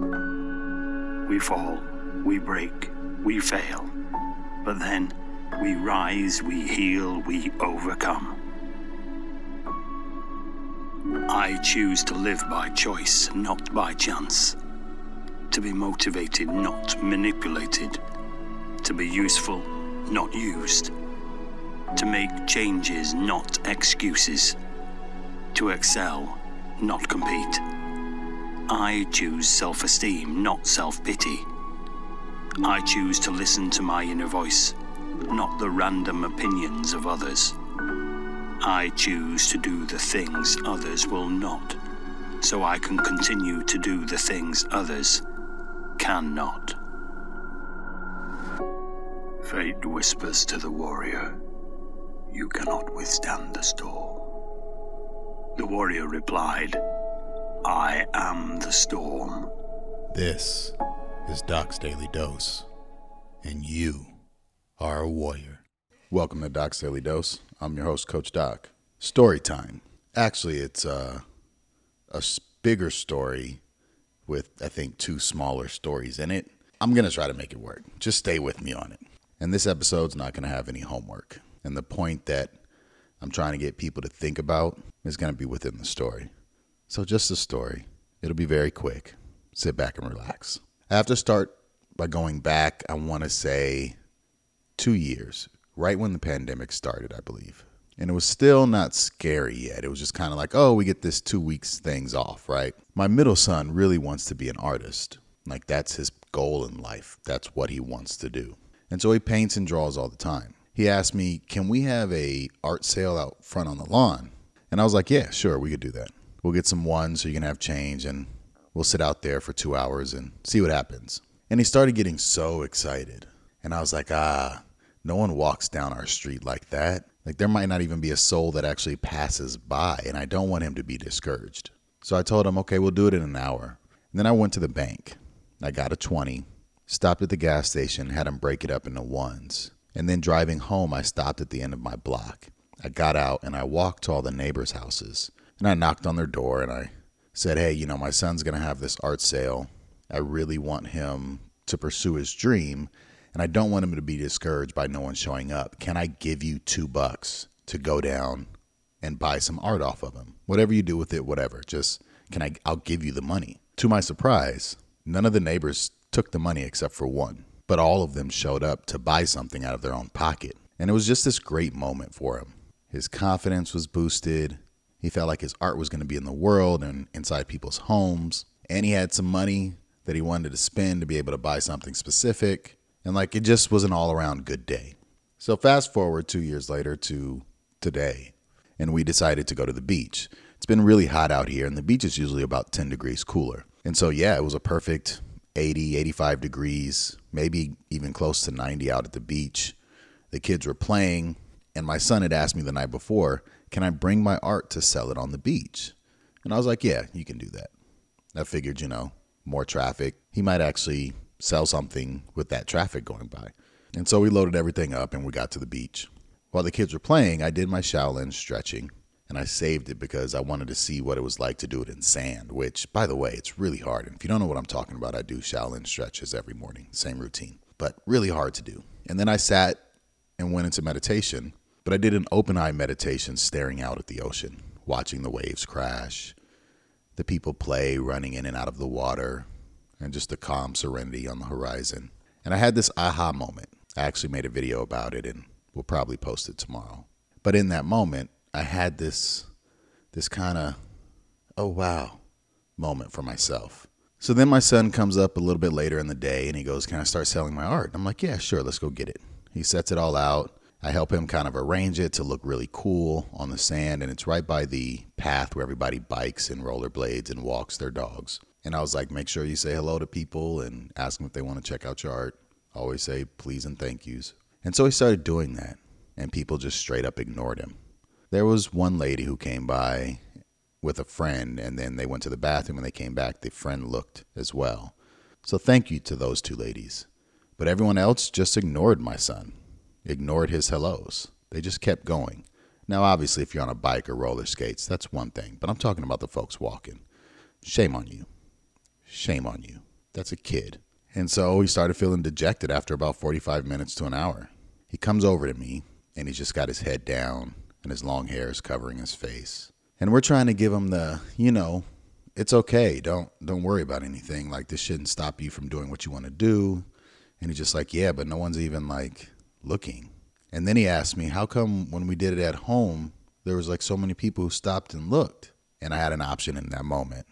We fall, we break, we fail. But then we rise, we heal, we overcome. I choose to live by choice, not by chance. To be motivated, not manipulated. To be useful, not used. To make changes, not excuses. To excel, not compete. I choose self esteem, not self pity. I choose to listen to my inner voice, not the random opinions of others. I choose to do the things others will not, so I can continue to do the things others cannot. Fate whispers to the warrior, You cannot withstand the storm. The warrior replied, I am the storm. This is Doc's Daily Dose, and you are a warrior. Welcome to Doc's Daily Dose. I'm your host, Coach Doc. Story time. Actually, it's uh, a s- bigger story with, I think, two smaller stories in it. I'm going to try to make it work. Just stay with me on it. And this episode's not going to have any homework. And the point that I'm trying to get people to think about is going to be within the story. So, just a story. It'll be very quick. Sit back and relax. I have to start by going back, I want to say, two years, right when the pandemic started, I believe. And it was still not scary yet. It was just kind of like, oh, we get this two weeks things off, right? My middle son really wants to be an artist. Like, that's his goal in life. That's what he wants to do. And so he paints and draws all the time. He asked me, can we have a art sale out front on the lawn? And I was like, yeah, sure, we could do that. We'll get some ones so you can have change and we'll sit out there for two hours and see what happens. And he started getting so excited. And I was like, ah, no one walks down our street like that. Like there might not even be a soul that actually passes by, and I don't want him to be discouraged. So I told him, okay, we'll do it in an hour. And then I went to the bank. I got a 20, stopped at the gas station, had him break it up into ones. And then driving home, I stopped at the end of my block. I got out and I walked to all the neighbors' houses. And I knocked on their door and I said, hey, you know, my son's going to have this art sale. I really want him to pursue his dream and I don't want him to be discouraged by no one showing up. Can I give you two bucks to go down and buy some art off of him? Whatever you do with it, whatever. Just can I? I'll give you the money. To my surprise, none of the neighbors took the money except for one, but all of them showed up to buy something out of their own pocket. And it was just this great moment for him. His confidence was boosted. He felt like his art was going to be in the world and inside people's homes. And he had some money that he wanted to spend to be able to buy something specific. And like it just was an all around good day. So fast forward two years later to today, and we decided to go to the beach. It's been really hot out here, and the beach is usually about 10 degrees cooler. And so, yeah, it was a perfect 80, 85 degrees, maybe even close to 90 out at the beach. The kids were playing, and my son had asked me the night before, Can I bring my art to sell it on the beach? And I was like, Yeah, you can do that. I figured, you know, more traffic. He might actually sell something with that traffic going by. And so we loaded everything up and we got to the beach. While the kids were playing, I did my Shaolin stretching and I saved it because I wanted to see what it was like to do it in sand, which, by the way, it's really hard. And if you don't know what I'm talking about, I do Shaolin stretches every morning, same routine, but really hard to do. And then I sat and went into meditation, but I did an open eye meditation staring out at the ocean, watching the waves crash, the people play running in and out of the water, and just the calm serenity on the horizon. And I had this aha moment. I actually made a video about it and we'll probably post it tomorrow. But in that moment, I had this this kind of oh wow moment for myself. So then my son comes up a little bit later in the day and he goes, "Can I start selling my art?" I'm like, "Yeah, sure, let's go get it." He sets it all out. I help him kind of arrange it to look really cool on the sand and it's right by the path where everybody bikes and rollerblades and walks their dogs. And I was like, make sure you say hello to people and ask them if they want to check out your art. Always say please and thank yous. And so he started doing that, and people just straight up ignored him. There was one lady who came by with a friend, and then they went to the bathroom and they came back. The friend looked as well. So thank you to those two ladies. But everyone else just ignored my son, ignored his hellos. They just kept going. Now, obviously, if you're on a bike or roller skates, that's one thing, but I'm talking about the folks walking. Shame on you. Shame on you. That's a kid. And so he started feeling dejected after about 45 minutes to an hour. He comes over to me and he's just got his head down and his long hair is covering his face. And we're trying to give him the, you know, it's okay. Don't don't worry about anything. Like this shouldn't stop you from doing what you want to do. And he's just like, "Yeah, but no one's even like looking." And then he asked me, "How come when we did it at home, there was like so many people who stopped and looked?" And I had an option in that moment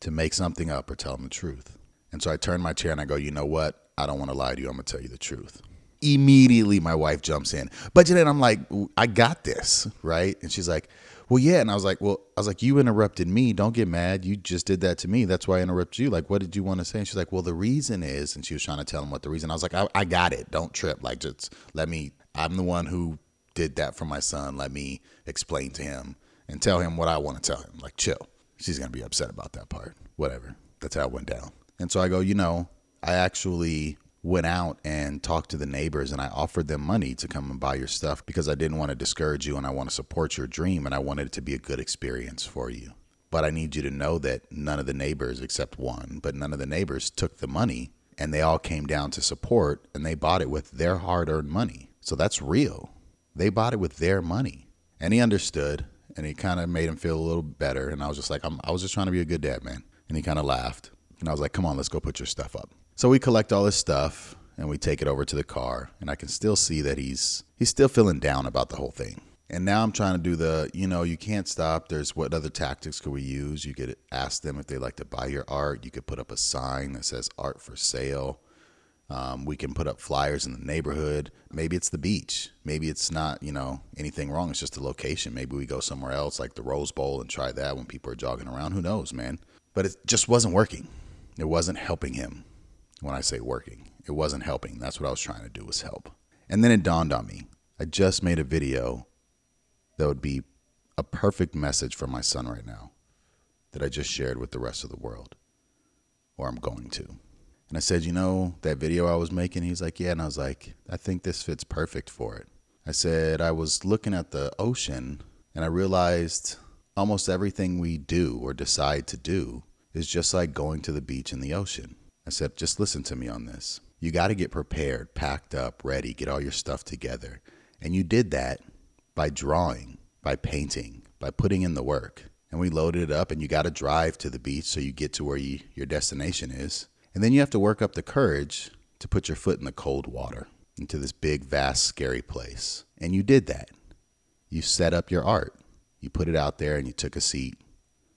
to make something up or tell him the truth. And so I turned my chair and I go, "You know what? I don't want to lie to you. I'm going to tell you the truth." Immediately my wife jumps in. But then I'm like, "I got this," right? And she's like, well, yeah. And I was like, well, I was like, you interrupted me. Don't get mad. You just did that to me. That's why I interrupted you. Like, what did you want to say? And she's like, well, the reason is, and she was trying to tell him what the reason. I was like, I, I got it. Don't trip. Like, just let me. I'm the one who did that for my son. Let me explain to him and tell him what I want to tell him. Like, chill. She's gonna be upset about that part. Whatever. That's how it went down. And so I go, you know, I actually went out and talked to the neighbors and I offered them money to come and buy your stuff because I didn't want to discourage you and I want to support your dream and I wanted it to be a good experience for you. But I need you to know that none of the neighbors, except one, but none of the neighbors took the money and they all came down to support and they bought it with their hard earned money. So that's real. They bought it with their money. And he understood and he kind of made him feel a little better. And I was just like, i was just trying to be a good dad, man. And he kind of laughed. And I was like, come on, let's go put your stuff up. So we collect all his stuff and we take it over to the car and I can still see that he's he's still feeling down about the whole thing. And now I'm trying to do the, you know, you can't stop. There's what other tactics could we use? You could ask them if they like to buy your art. You could put up a sign that says art for sale. Um, we can put up flyers in the neighborhood. Maybe it's the beach. Maybe it's not, you know, anything wrong. It's just the location. Maybe we go somewhere else like the Rose Bowl and try that when people are jogging around. Who knows, man? But it just wasn't working. It wasn't helping him when I say working. It wasn't helping. That's what I was trying to do was help. And then it dawned on me. I just made a video that would be a perfect message for my son right now that I just shared with the rest of the world. Or I'm going to. And I said, you know, that video I was making? He's like, yeah. And I was like, I think this fits perfect for it. I said, I was looking at the ocean and I realized almost everything we do or decide to do is just like going to the beach in the ocean. I said, just listen to me on this. You got to get prepared, packed up, ready, get all your stuff together. And you did that by drawing, by painting, by putting in the work. And we loaded it up, and you got to drive to the beach so you get to where you, your destination is. And then you have to work up the courage to put your foot in the cold water into this big, vast, scary place. And you did that. You set up your art, you put it out there, and you took a seat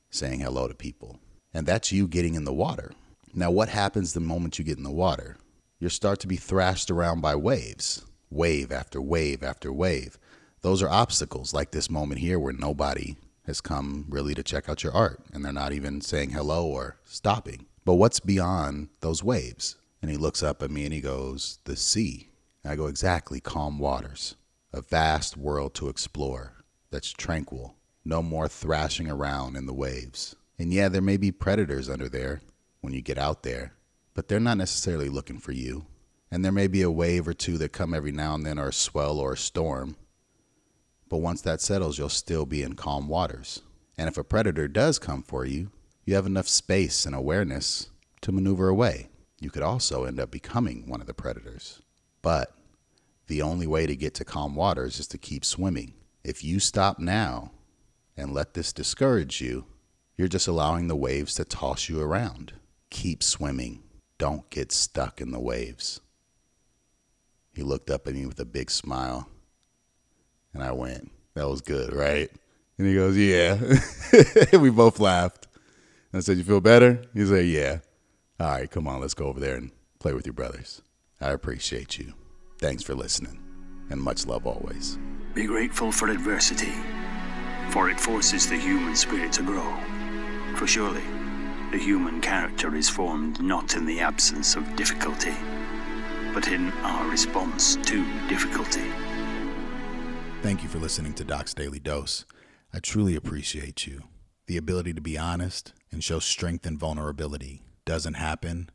saying hello to people. And that's you getting in the water. Now, what happens the moment you get in the water? You start to be thrashed around by waves, wave after wave after wave. Those are obstacles like this moment here where nobody has come really to check out your art and they're not even saying hello or stopping. But what's beyond those waves? And he looks up at me and he goes, The sea. And I go, Exactly, calm waters, a vast world to explore that's tranquil, no more thrashing around in the waves. And yeah, there may be predators under there, when you get out there, but they're not necessarily looking for you. And there may be a wave or two that come every now and then, or a swell or a storm. But once that settles, you'll still be in calm waters. And if a predator does come for you, you have enough space and awareness to maneuver away. You could also end up becoming one of the predators. But the only way to get to calm waters is to keep swimming. If you stop now and let this discourage you, you're just allowing the waves to toss you around keep swimming. Don't get stuck in the waves. He looked up at me with a big smile. And I went, That was good, right? And he goes, Yeah. we both laughed. And I said, You feel better? He said, Yeah. All right, come on, let's go over there and play with your brothers. I appreciate you. Thanks for listening. And much love always. Be grateful for adversity, for it forces the human spirit to grow. For surely, the human character is formed not in the absence of difficulty, but in our response to difficulty. Thank you for listening to Doc's Daily Dose. I truly appreciate you. The ability to be honest and show strength and vulnerability doesn't happen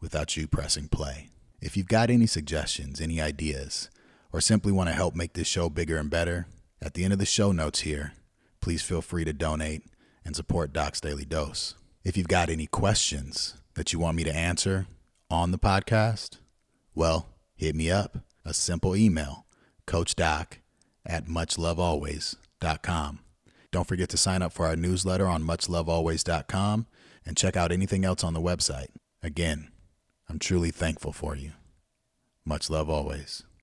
without you pressing play. If you've got any suggestions, any ideas, or simply want to help make this show bigger and better, at the end of the show notes here, please feel free to donate and support Doc's Daily Dose. If you've got any questions, that you want me to answer on the podcast? Well, hit me up. A simple email, coachdoc at muchlovealways.com. Don't forget to sign up for our newsletter on muchlovealways.com and check out anything else on the website. Again, I'm truly thankful for you. Much love always.